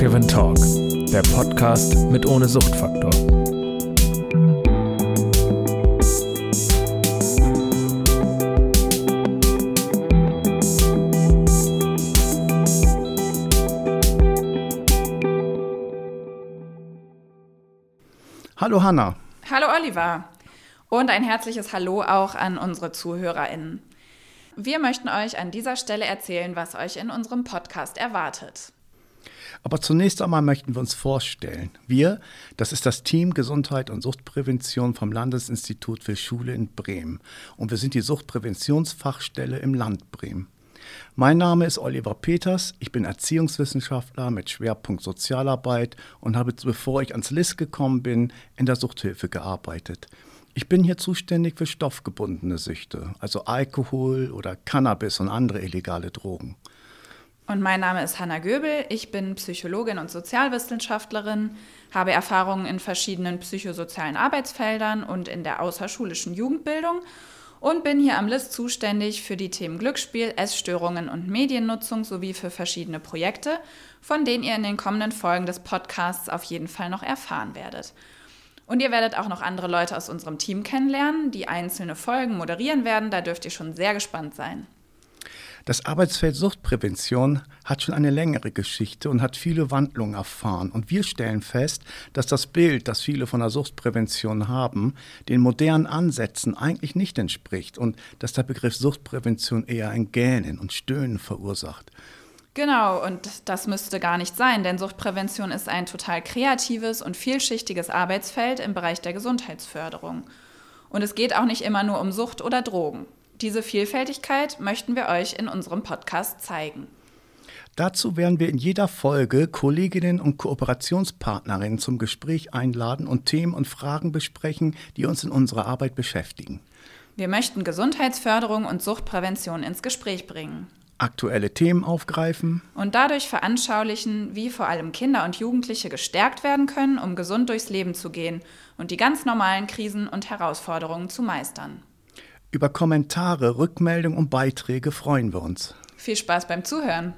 der Podcast mit ohne Suchtfaktor. Hallo Hanna. Hallo Oliver. Und ein herzliches Hallo auch an unsere ZuhörerInnen. Wir möchten euch an dieser Stelle erzählen, was euch in unserem Podcast erwartet. Aber zunächst einmal möchten wir uns vorstellen. Wir, das ist das Team Gesundheit und Suchtprävention vom Landesinstitut für Schule in Bremen. Und wir sind die Suchtpräventionsfachstelle im Land Bremen. Mein Name ist Oliver Peters, ich bin Erziehungswissenschaftler mit Schwerpunkt Sozialarbeit und habe, bevor ich ans LIS gekommen bin, in der Suchthilfe gearbeitet. Ich bin hier zuständig für stoffgebundene Süchte, also Alkohol oder Cannabis und andere illegale Drogen. Und mein Name ist Hanna Göbel. Ich bin Psychologin und Sozialwissenschaftlerin, habe Erfahrungen in verschiedenen psychosozialen Arbeitsfeldern und in der außerschulischen Jugendbildung und bin hier am LIS zuständig für die Themen Glücksspiel, Essstörungen und Mediennutzung sowie für verschiedene Projekte, von denen ihr in den kommenden Folgen des Podcasts auf jeden Fall noch erfahren werdet. Und ihr werdet auch noch andere Leute aus unserem Team kennenlernen, die einzelne Folgen moderieren werden. Da dürft ihr schon sehr gespannt sein. Das Arbeitsfeld Suchtprävention hat schon eine längere Geschichte und hat viele Wandlungen erfahren. Und wir stellen fest, dass das Bild, das viele von der Suchtprävention haben, den modernen Ansätzen eigentlich nicht entspricht und dass der Begriff Suchtprävention eher ein Gähnen und Stöhnen verursacht. Genau, und das müsste gar nicht sein, denn Suchtprävention ist ein total kreatives und vielschichtiges Arbeitsfeld im Bereich der Gesundheitsförderung. Und es geht auch nicht immer nur um Sucht oder Drogen. Diese Vielfältigkeit möchten wir euch in unserem Podcast zeigen. Dazu werden wir in jeder Folge Kolleginnen und Kooperationspartnerinnen zum Gespräch einladen und Themen und Fragen besprechen, die uns in unserer Arbeit beschäftigen. Wir möchten Gesundheitsförderung und Suchtprävention ins Gespräch bringen. Aktuelle Themen aufgreifen. Und dadurch veranschaulichen, wie vor allem Kinder und Jugendliche gestärkt werden können, um gesund durchs Leben zu gehen und die ganz normalen Krisen und Herausforderungen zu meistern. Über Kommentare, Rückmeldungen und Beiträge freuen wir uns. Viel Spaß beim Zuhören!